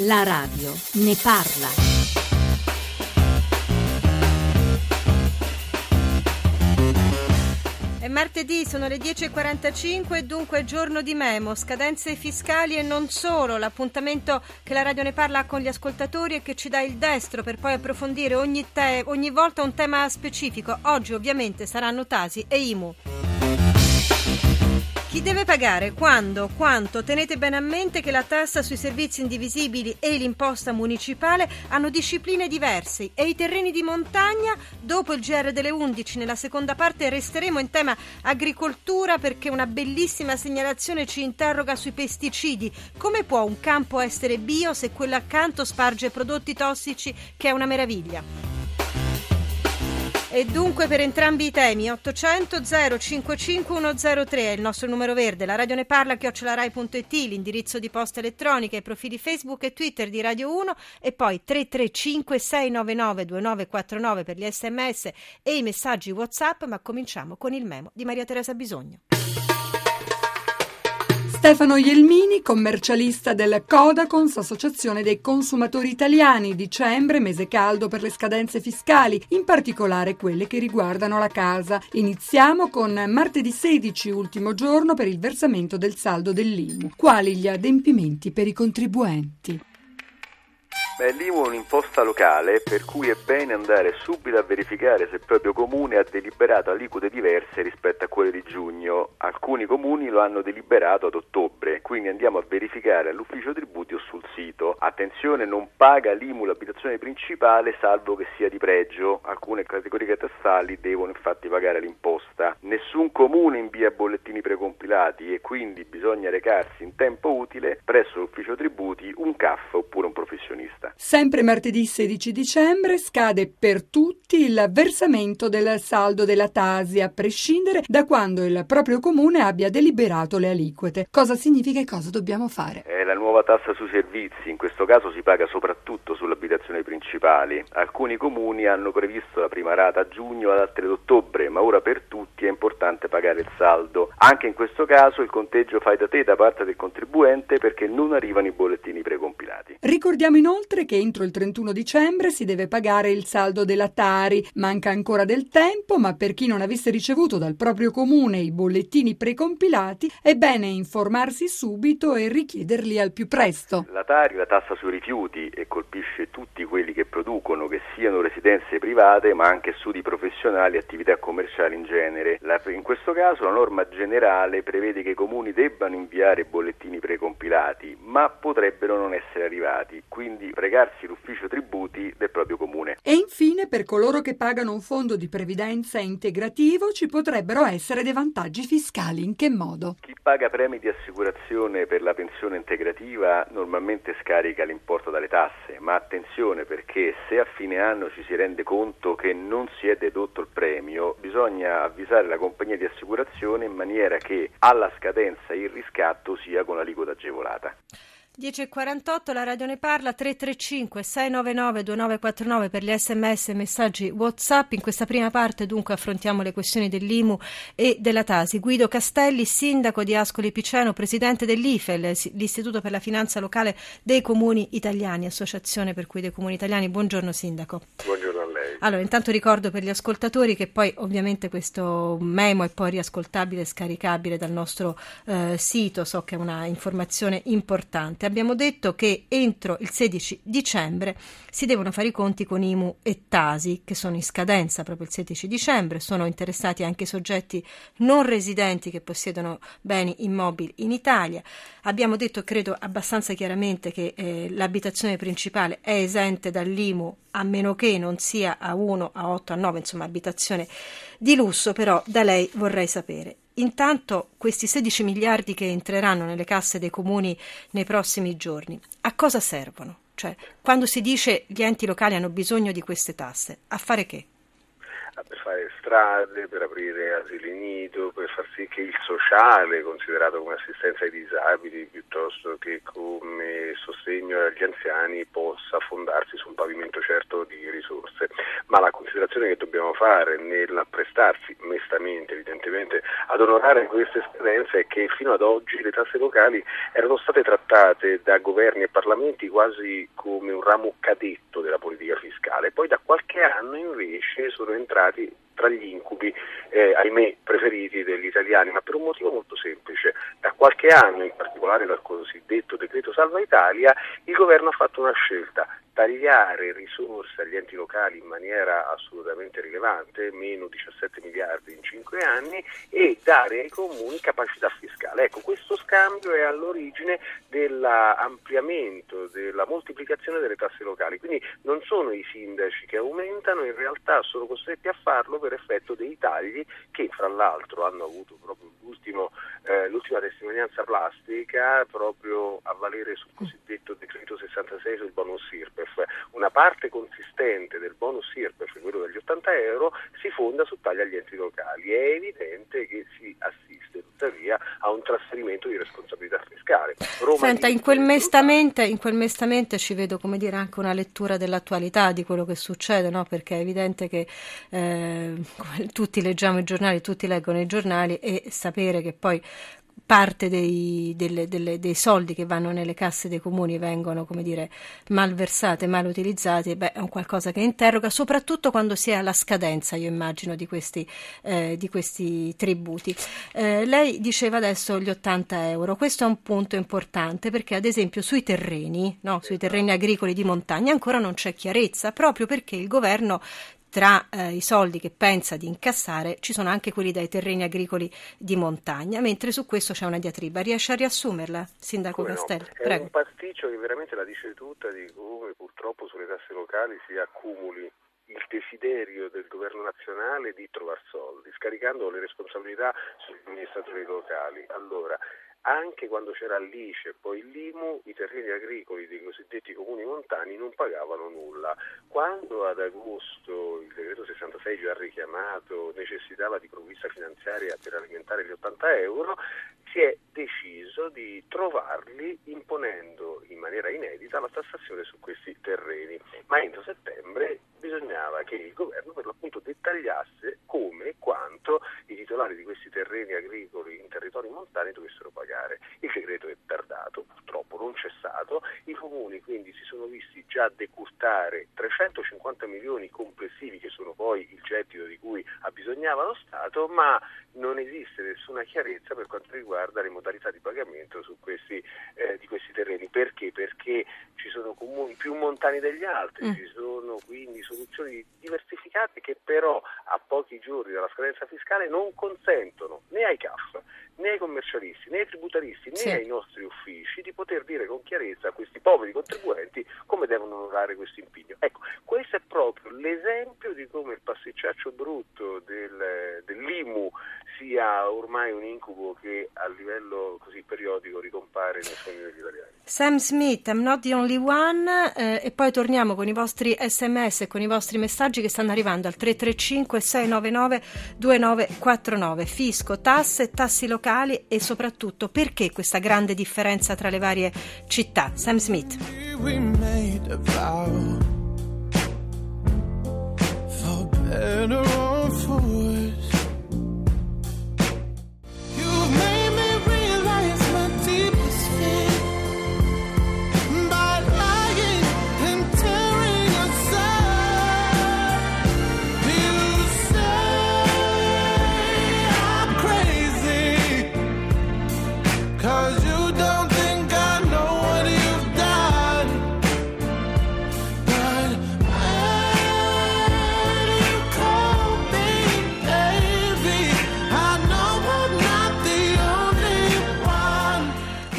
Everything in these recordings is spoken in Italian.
La radio ne parla. È martedì, sono le 10.45 e dunque giorno di memo, scadenze fiscali e non solo. L'appuntamento che la radio ne parla con gli ascoltatori e che ci dà il destro per poi approfondire ogni, te- ogni volta un tema specifico. Oggi ovviamente saranno Tasi e Imu. Chi deve pagare? Quando? Quanto? Tenete bene a mente che la tassa sui servizi indivisibili e l'imposta municipale hanno discipline diverse e i terreni di montagna, dopo il GR delle 11, nella seconda parte resteremo in tema agricoltura perché una bellissima segnalazione ci interroga sui pesticidi. Come può un campo essere bio se quello accanto sparge prodotti tossici che è una meraviglia? E dunque per entrambi i temi 800 055103 è il nostro numero verde, la radio ne parla chiocciolarai.it, l'indirizzo di posta elettronica, i profili Facebook e Twitter di Radio 1 e poi 335 699 2949 per gli sms e i messaggi Whatsapp, ma cominciamo con il memo di Maria Teresa Bisogno. Stefano Ielmini, commercialista del Codacons, Associazione dei Consumatori Italiani, dicembre, mese caldo per le scadenze fiscali, in particolare quelle che riguardano la casa. Iniziamo con martedì 16, ultimo giorno per il versamento del saldo dell'IMU. Quali gli adempimenti per i contribuenti? Beh, l'IMU è un'imposta locale per cui è bene andare subito a verificare se il proprio comune ha deliberato aliquote diverse rispetto a quelle di giugno. Alcuni comuni lo hanno deliberato ad ottobre, quindi andiamo a verificare all'ufficio tributi o sul sito. Attenzione, non paga l'IMU l'abitazione principale salvo che sia di pregio. Alcune categorie catastali devono infatti pagare l'imposta. Nessun comune invia bollettini precompilati e quindi bisogna recarsi in tempo utile presso l'ufficio tributi, un CAF oppure un professionista. Sempre martedì 16 dicembre scade per tutti il versamento del saldo della Tasi, a prescindere da quando il proprio comune abbia deliberato le aliquote. Cosa significa e cosa dobbiamo fare? È la nuova tassa sui servizi, in questo caso si paga soprattutto sulle abitazioni principali. Alcuni comuni hanno previsto la prima rata a giugno, ad altri ad ottobre, ma ora per tutti è importante pagare il saldo. Anche in questo caso il conteggio fai da te da parte del contribuente perché non arrivano i bollettini precompilati. Ricordiamo inoltre che entro il 31 dicembre si deve pagare il saldo della Tari. Manca ancora del tempo, ma per chi non avesse ricevuto dal proprio comune i bollettini precompilati, è bene informarsi subito e richiederli al più presto. La Tari, la tassa sui rifiuti, e colpisce tutti quelli che producono, che siano residenze private, ma anche studi professionali e attività commerciali in genere. In questo caso la norma generale prevede che i comuni debbano inviare bollettini precompilati, ma potrebbero non essere arrivati. Quindi recarsi l'ufficio tributi del proprio comune. E infine, per coloro che pagano un fondo di previdenza integrativo, ci potrebbero essere dei vantaggi fiscali. In che modo? Chi paga premi di assicurazione per la pensione integrativa normalmente scarica l'importo dalle tasse, ma attenzione perché se a fine anno ci si rende conto che non si è dedotto il premio, bisogna avvisare la compagnia di assicurazione in maniera che alla scadenza il riscatto sia con aliquota agevolata. 10.48, la radio ne parla, 335 699 2949 per gli sms e messaggi Whatsapp. In questa prima parte dunque affrontiamo le questioni dell'IMU e della Tasi. Guido Castelli, sindaco di Ascoli Piceno, presidente dell'IFEL, l'Istituto per la Finanza Locale dei Comuni Italiani, associazione per cui dei Comuni Italiani. Buongiorno sindaco. Buongiorno. Allora, intanto ricordo per gli ascoltatori che poi ovviamente questo memo è poi riascoltabile e scaricabile dal nostro eh, sito, so che è una informazione importante. Abbiamo detto che entro il 16 dicembre si devono fare i conti con IMU e Tasi, che sono in scadenza proprio il 16 dicembre, sono interessati anche soggetti non residenti che possiedono beni immobili in Italia. Abbiamo detto, credo abbastanza chiaramente, che eh, l'abitazione principale è esente dall'IMU a meno che non sia a 1, a 8, a 9, insomma abitazione di lusso, però da lei vorrei sapere. Intanto questi 16 miliardi che entreranno nelle casse dei comuni nei prossimi giorni, a cosa servono? Cioè, quando si dice gli enti locali hanno bisogno di queste tasse, a fare che? Per fare strade, per aprire asili nido, per far sì che il sociale, considerato come assistenza ai disabili piuttosto che come sostegno agli anziani, possa fondarsi su un pavimento certo di risorse. Ma la considerazione che dobbiamo fare nell'apprestarsi mestamente evidentemente ad onorare queste scadenze è che fino ad oggi le tasse locali erano state trattate da governi e parlamenti quasi come un ramo cadetto della politica fiscale, poi da qualche anno invece sono entrati tra gli incubi, eh, ahimè, preferiti degli italiani, ma per un motivo molto semplice. Da qualche anno, in particolare dal cosiddetto decreto Salva Italia, il governo ha fatto una scelta, tagliare risorse agli enti locali in maniera assolutamente rilevante, meno 17 miliardi in 5 anni, e dare ai comuni capacità fiscale. Ecco, questo scambio è all'origine dell'ampliamento, della moltiplicazione delle tasse locali, quindi non sono i sindaci che aumentano, in realtà sono costretti a farlo per effetto dei tagli che fra l'altro hanno avuto proprio eh, l'ultima testimonianza plastica proprio a valere sul cosiddetto decreto 66 sul bonus IRPEF. Una parte consistente del bonus IRPEF, quello degli 80 euro, si fonda su tagli agli enti locali. È evidente che si assiste tuttavia a un trasferimento di responsabilità fiscale. Roma Senta, in quel, mestamente, in quel mestamente ci vedo come dire anche una lettura dell'attualità di quello che succede, no? perché è evidente che eh, tutti leggiamo i giornali, tutti leggono i giornali e sapere che poi parte dei, delle, delle, dei, soldi che vanno nelle casse dei comuni vengono, come dire, malversati, mal utilizzati, beh, è un qualcosa che interroga, soprattutto quando si è alla scadenza, io immagino, di questi, eh, di questi tributi. Eh, lei diceva adesso gli 80 euro, questo è un punto importante perché, ad esempio, sui terreni, no, sui terreni agricoli di montagna ancora non c'è chiarezza, proprio perché il governo tra eh, i soldi che pensa di incassare ci sono anche quelli dai terreni agricoli di montagna, mentre su questo c'è una diatriba. Riesce a riassumerla, Sindaco come Castelli? No? È un pasticcio che veramente la dice tutta di come purtroppo sulle tasse locali si accumuli il desiderio del governo nazionale di trovare soldi, scaricando le responsabilità sugli amministratori locali. Allora, anche quando c'era l'ICE e poi l'IMU, i terreni agricoli dei cosiddetti comuni montani non pagavano nulla. Quando ad agosto il decreto 66 già richiamato necessitava di provvista finanziaria per alimentare gli 80 euro, si è deciso di trovarli imponendo in maniera inedita la tassazione su questi terreni. Ma entro settembre bisognava che il governo per l'appunto dettagliasse come e quanto titolari di questi terreni agricoli in territori montani dovessero pagare. Il decreto è tardato, purtroppo non c'è stato, i comuni quindi si sono visti già decurtare 350 milioni complessivi che sono poi il gettito di cui abbisognava lo Stato, ma non esiste nessuna chiarezza per quanto riguarda le modalità di pagamento questi, eh, di questi terreni. Perché? Perché ci sono comuni più montani degli altri, mm. ci sono quindi soluzioni diversificate che però a pochi giorni dalla scadenza fiscale non consentono né ai CAF né ai commercialisti né ai tributaristi né sì. ai nostri uffici di poter dire con chiarezza a questi poveri contribuenti come devono onorare questo impegno. Ecco, questo è proprio l'esempio di come il pasticciaccio brutto del, dell'IMU sia ormai un incubo che a livello così periodico ricompare nei sogni degli italiani. Sam Smith, I'm not the only one, eh, e poi torniamo con i vostri sms e con i vostri messaggi che stanno arrivando al 335 699 2949. Fisco, tasse, tassi locali e soprattutto perché questa grande differenza tra le varie città. Sam Smith. We made a vow for better or for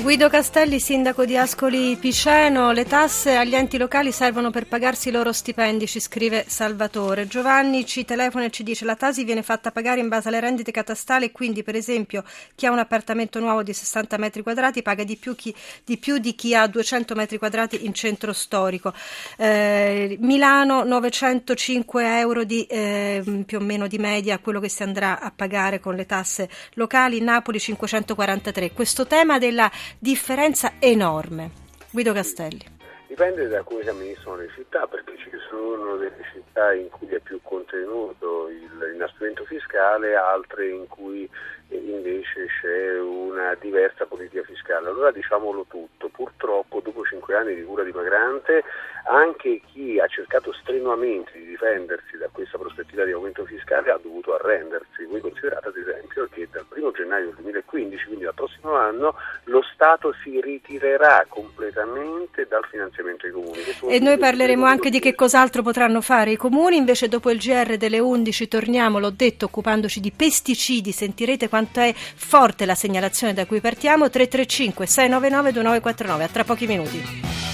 Guido Castelli, sindaco di Ascoli Piceno, le tasse agli enti locali servono per pagarsi i loro stipendi, ci scrive Salvatore. Giovanni ci telefona e ci dice la tasi viene fatta pagare in base alle rendite catastali quindi per esempio chi ha un appartamento nuovo di 60 metri quadrati paga di più, chi, di, più di chi ha 200 metri quadrati in centro storico. Eh, Milano 905 euro di, eh, più o meno di media quello che si andrà a pagare con le tasse locali, Napoli 543. Questo tema della differenza enorme. Guido Castelli. Dipende da come si amministrano le città, perché ci sono delle città in cui è più contenuto l'inasprimento fiscale, altre in cui invece c'è una diversa politica fiscale. Allora diciamolo tutto, purtroppo dopo cinque anni di cura dimagrante anche chi ha cercato strenuamente di difendersi da questa prospettiva di aumento fiscale ha dovuto arrendersi. Voi considerate ad esempio che dal 1 gennaio 2015, quindi dal prossimo anno, lo Stato si ritirerà completamente dal finanziamento ai comuni. E noi parleremo anche di che cos'altro potranno fare i comuni, invece dopo il GR delle 11 torniamo, l'ho detto, occupandoci di pesticidi, sentirete quanto è forte la segnalazione da cui partiamo, 335 699 2949, a tra pochi minuti.